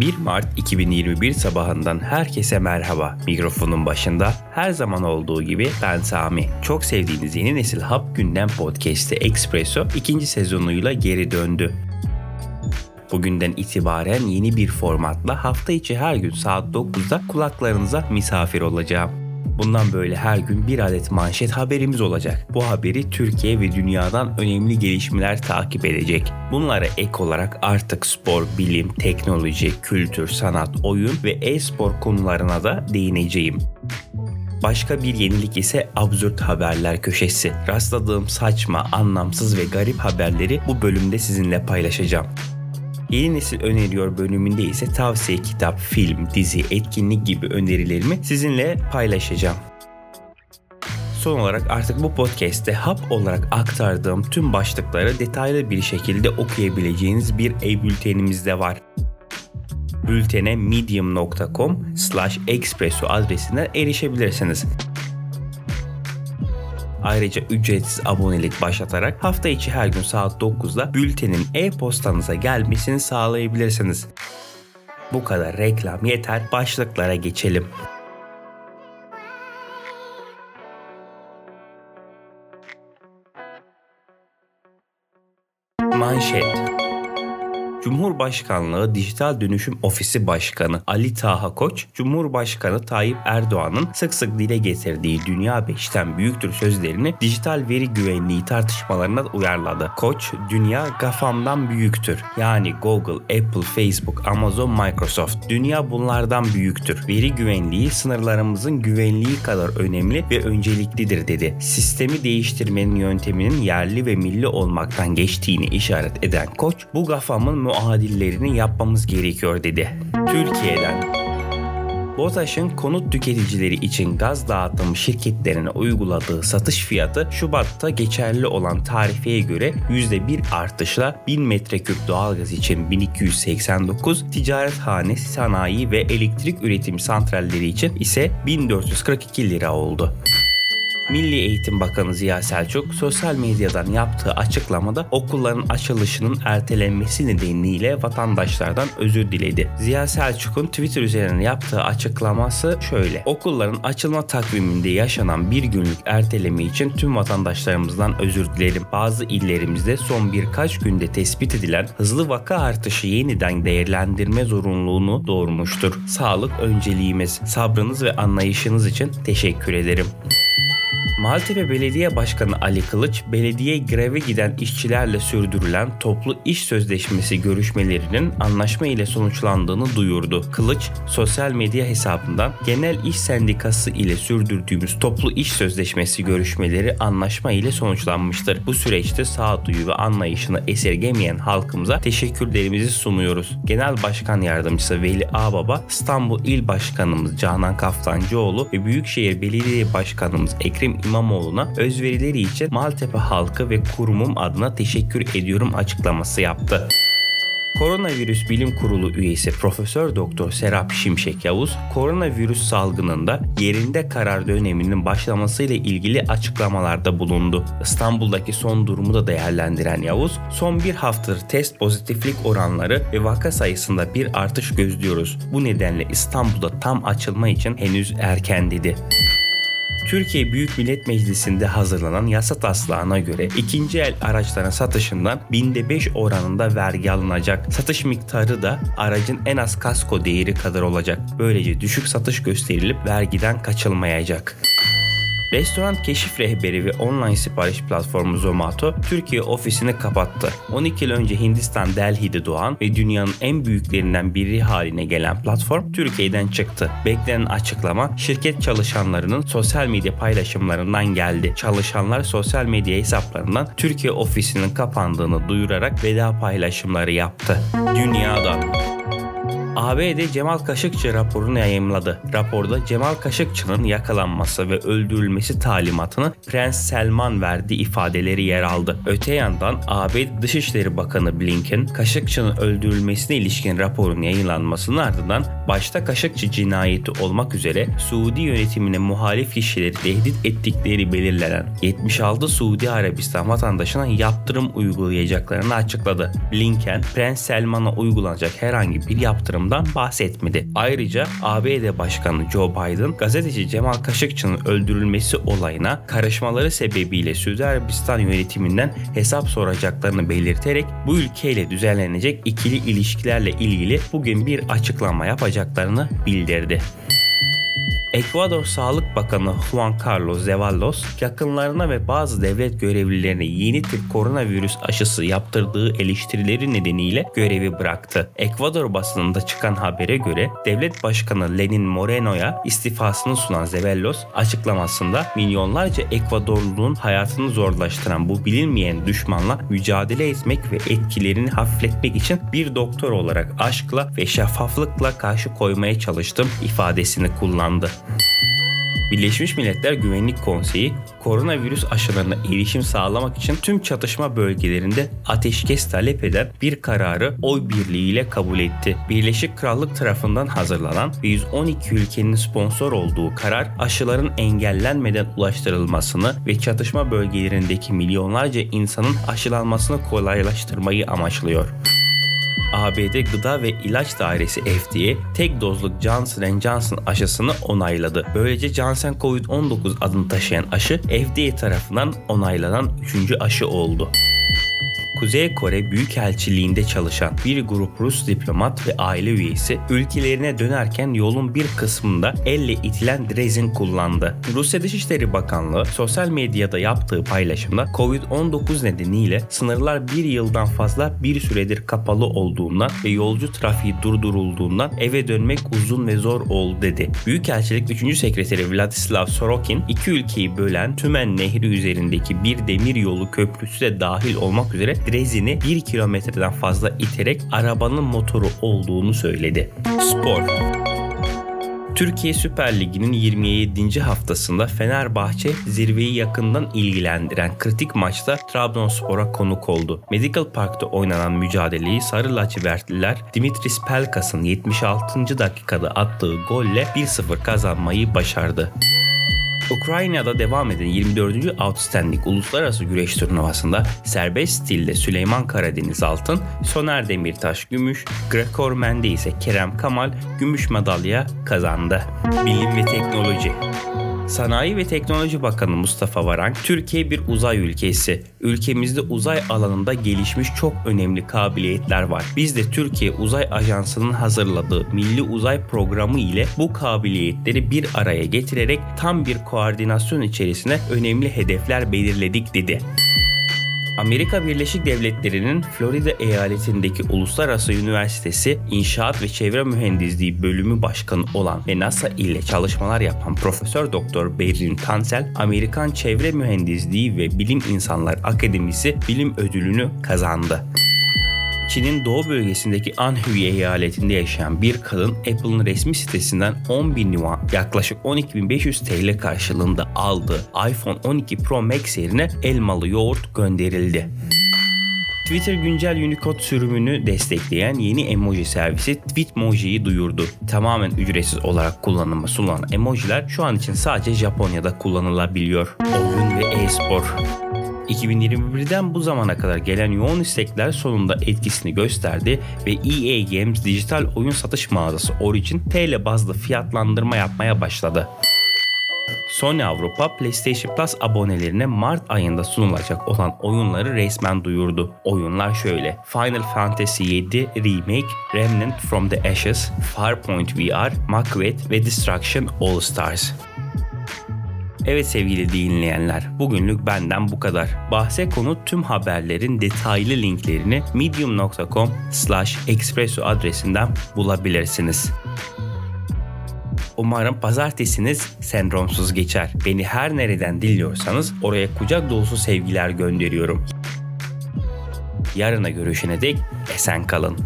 1 Mart 2021 sabahından herkese merhaba. Mikrofonun başında her zaman olduğu gibi ben Sami. Çok sevdiğiniz yeni nesil Hap Gündem Podcast'ı Expresso ikinci sezonuyla geri döndü. Bugünden itibaren yeni bir formatla hafta içi her gün saat 9'da kulaklarınıza misafir olacağım. Bundan böyle her gün bir adet manşet haberimiz olacak. Bu haberi Türkiye ve dünyadan önemli gelişmeler takip edecek. Bunlara ek olarak artık spor, bilim, teknoloji, kültür, sanat, oyun ve e-spor konularına da değineceğim. Başka bir yenilik ise absürt haberler köşesi. Rastladığım saçma, anlamsız ve garip haberleri bu bölümde sizinle paylaşacağım. Yeni Nesil Öneriyor bölümünde ise tavsiye kitap, film, dizi, etkinlik gibi önerilerimi sizinle paylaşacağım. Son olarak artık bu podcast'te hap olarak aktardığım tüm başlıkları detaylı bir şekilde okuyabileceğiniz bir e-bültenimiz de var. Bültene medium.com slash expresso adresinden erişebilirsiniz. Ayrıca ücretsiz abonelik başlatarak hafta içi her gün saat 9'da bültenin e-postanıza gelmesini sağlayabilirsiniz. Bu kadar reklam yeter. Başlıklara geçelim. Manşet Cumhurbaşkanlığı Dijital Dönüşüm Ofisi Başkanı Ali Taha Koç, Cumhurbaşkanı Tayyip Erdoğan'ın sık sık dile getirdiği dünya beşten büyüktür sözlerini dijital veri güvenliği tartışmalarına uyarladı. Koç, dünya GAFAM'dan büyüktür. Yani Google, Apple, Facebook, Amazon, Microsoft. Dünya bunlardan büyüktür. Veri güvenliği sınırlarımızın güvenliği kadar önemli ve önceliklidir dedi. Sistemi değiştirmenin yönteminin yerli ve milli olmaktan geçtiğini işaret eden Koç, bu GAFAM'ın muadillerini yapmamız gerekiyor dedi. Türkiye'den BOTAŞ'ın konut tüketicileri için gaz dağıtım şirketlerine uyguladığı satış fiyatı Şubat'ta geçerli olan tarifeye göre %1 artışla 1000 metreküp doğalgaz için 1289, ticarethane, sanayi ve elektrik üretim santralleri için ise 1442 lira oldu. Milli Eğitim Bakanı Ziya Selçuk sosyal medyadan yaptığı açıklamada okulların açılışının ertelenmesi nedeniyle vatandaşlardan özür diledi. Ziya Selçuk'un Twitter üzerinden yaptığı açıklaması şöyle. Okulların açılma takviminde yaşanan bir günlük erteleme için tüm vatandaşlarımızdan özür dilerim. Bazı illerimizde son birkaç günde tespit edilen hızlı vaka artışı yeniden değerlendirme zorunluluğunu doğurmuştur. Sağlık önceliğimiz. Sabrınız ve anlayışınız için teşekkür ederim. Maltepe Belediye Başkanı Ali Kılıç, belediye greve giden işçilerle sürdürülen toplu iş sözleşmesi görüşmelerinin anlaşma ile sonuçlandığını duyurdu. Kılıç, sosyal medya hesabından Genel İş Sendikası ile sürdürdüğümüz toplu iş sözleşmesi görüşmeleri anlaşma ile sonuçlanmıştır. Bu süreçte sağduyu ve anlayışını esirgemeyen halkımıza teşekkürlerimizi sunuyoruz. Genel Başkan Yardımcısı Veli Ağbaba, İstanbul İl Başkanımız Canan Kaftancıoğlu ve Büyükşehir Belediye Başkanımız Ekrem İmamoğlu'na özverileri için Maltepe halkı ve kurumum adına teşekkür ediyorum açıklaması yaptı. Koronavirüs Bilim Kurulu üyesi Profesör Doktor Serap Şimşek Yavuz, koronavirüs salgınında yerinde karar döneminin başlamasıyla ilgili açıklamalarda bulundu. İstanbul'daki son durumu da değerlendiren Yavuz, son bir haftadır test pozitiflik oranları ve vaka sayısında bir artış gözlüyoruz. Bu nedenle İstanbul'da tam açılma için henüz erken dedi. Türkiye Büyük Millet Meclisi'nde hazırlanan yasa taslağına göre ikinci el araçların satışından binde 5 oranında vergi alınacak. Satış miktarı da aracın en az kasko değeri kadar olacak. Böylece düşük satış gösterilip vergiden kaçılmayacak. Restoran keşif rehberi ve online sipariş platformu Zomato Türkiye ofisini kapattı. 12 yıl önce Hindistan Delhi'de doğan ve dünyanın en büyüklerinden biri haline gelen platform Türkiye'den çıktı. Beklenen açıklama şirket çalışanlarının sosyal medya paylaşımlarından geldi. Çalışanlar sosyal medya hesaplarından Türkiye ofisinin kapandığını duyurarak veda paylaşımları yaptı. Dünyadan ABD Cemal Kaşıkçı raporunu yayımladı. Raporda Cemal Kaşıkçı'nın yakalanması ve öldürülmesi talimatını Prens Selman verdiği ifadeleri yer aldı. Öte yandan ABD Dışişleri Bakanı Blinken, Kaşıkçı'nın öldürülmesine ilişkin raporun yayınlanmasının ardından başta Kaşıkçı cinayeti olmak üzere Suudi yönetimine muhalif kişileri tehdit ettikleri belirlenen 76 Suudi Arabistan vatandaşına yaptırım uygulayacaklarını açıkladı. Blinken, Prens Selman'a uygulanacak herhangi bir yaptırım olduğundan bahsetmedi. Ayrıca ABD Başkanı Joe Biden gazeteci Cemal Kaşıkçı'nın öldürülmesi olayına karışmaları sebebiyle Suudi Arabistan yönetiminden hesap soracaklarını belirterek bu ülkeyle düzenlenecek ikili ilişkilerle ilgili bugün bir açıklama yapacaklarını bildirdi. Ekvador Sağlık Bakanı Juan Carlos Zevallos yakınlarına ve bazı devlet görevlilerine yeni tip koronavirüs aşısı yaptırdığı eleştirileri nedeniyle görevi bıraktı. Ekvador basınında çıkan habere göre devlet başkanı Lenin Moreno'ya istifasını sunan Zevallos açıklamasında milyonlarca Ekvadorlunun hayatını zorlaştıran bu bilinmeyen düşmanla mücadele etmek ve etkilerini hafifletmek için bir doktor olarak aşkla ve şeffaflıkla karşı koymaya çalıştım ifadesini kullandı. Birleşmiş Milletler Güvenlik Konseyi koronavirüs aşılarına erişim sağlamak için tüm çatışma bölgelerinde ateşkes talep eden bir kararı oy birliğiyle kabul etti. Birleşik Krallık tarafından hazırlanan ve 112 ülkenin sponsor olduğu karar aşıların engellenmeden ulaştırılmasını ve çatışma bölgelerindeki milyonlarca insanın aşılanmasını kolaylaştırmayı amaçlıyor. ABD Gıda ve İlaç Dairesi FDA tek dozluk Johnson Johnson aşısını onayladı. Böylece Johnson COVID-19 adını taşıyan aşı FDA tarafından onaylanan 3. aşı oldu. Kuzey Kore Büyükelçiliğinde çalışan bir grup Rus diplomat ve aile üyesi ülkelerine dönerken yolun bir kısmında elle itilen drezin kullandı. Rusya Dışişleri Bakanlığı sosyal medyada yaptığı paylaşımda Covid-19 nedeniyle sınırlar bir yıldan fazla bir süredir kapalı olduğundan ve yolcu trafiği durdurulduğundan eve dönmek uzun ve zor oldu dedi. Büyükelçilik 3. Sekreteri Vladislav Sorokin iki ülkeyi bölen Tümen Nehri üzerindeki bir demir yolu köprüsü de dahil olmak üzere Drezini 1 kilometreden fazla iterek arabanın motoru olduğunu söyledi. Spor Türkiye Süper Ligi'nin 27. haftasında Fenerbahçe zirveyi yakından ilgilendiren kritik maçta Trabzonspor'a konuk oldu. Medical Park'ta oynanan mücadeleyi Sarı Lacivertliler Dimitris Pelkas'ın 76. dakikada attığı golle 1-0 kazanmayı başardı. Ukrayna'da devam eden 24. Outstanding Uluslararası Güreş Turnuvası'nda serbest stilde Süleyman Karadeniz altın, Soner Demirtaş gümüş, Gregor Mende ise Kerem Kamal gümüş madalya kazandı. Bilim ve Teknoloji Sanayi ve Teknoloji Bakanı Mustafa Varank, Türkiye bir uzay ülkesi. Ülkemizde uzay alanında gelişmiş çok önemli kabiliyetler var. Biz de Türkiye Uzay Ajansı'nın hazırladığı Milli Uzay Programı ile bu kabiliyetleri bir araya getirerek tam bir koordinasyon içerisine önemli hedefler belirledik dedi. Amerika Birleşik Devletleri'nin Florida eyaletindeki Uluslararası Üniversitesi İnşaat ve Çevre Mühendisliği bölümü başkanı olan ve NASA ile çalışmalar yapan Profesör Doktor Berlin Tansel, Amerikan Çevre Mühendisliği ve Bilim İnsanlar Akademisi bilim ödülünü kazandı. Çin'in doğu bölgesindeki Anhui eyaletinde yaşayan bir kadın Apple'ın resmi sitesinden 10 bin yuan yaklaşık 12.500 TL karşılığında aldığı iPhone 12 Pro Max yerine elmalı yoğurt gönderildi. Twitter güncel Unicode sürümünü destekleyen yeni emoji servisi Tweetmoji'yi duyurdu. Tamamen ücretsiz olarak kullanıma sunulan emojiler şu an için sadece Japonya'da kullanılabiliyor. Oyun ve e-spor 2021'den bu zamana kadar gelen yoğun istekler sonunda etkisini gösterdi ve EA Games dijital oyun satış mağazası Origin TL bazlı fiyatlandırma yapmaya başladı. Sony Avrupa PlayStation Plus abonelerine Mart ayında sunulacak olan oyunları resmen duyurdu. Oyunlar şöyle. Final Fantasy VII Remake, Remnant from the Ashes, Farpoint VR, Macbeth ve Destruction All Stars. Evet sevgili dinleyenler, bugünlük benden bu kadar. Bahse konu tüm haberlerin detaylı linklerini medium.com slash espresso adresinden bulabilirsiniz. Umarım pazartesiniz sendromsuz geçer. Beni her nereden dinliyorsanız oraya kucak dolusu sevgiler gönderiyorum. Yarına görüşene dek esen kalın.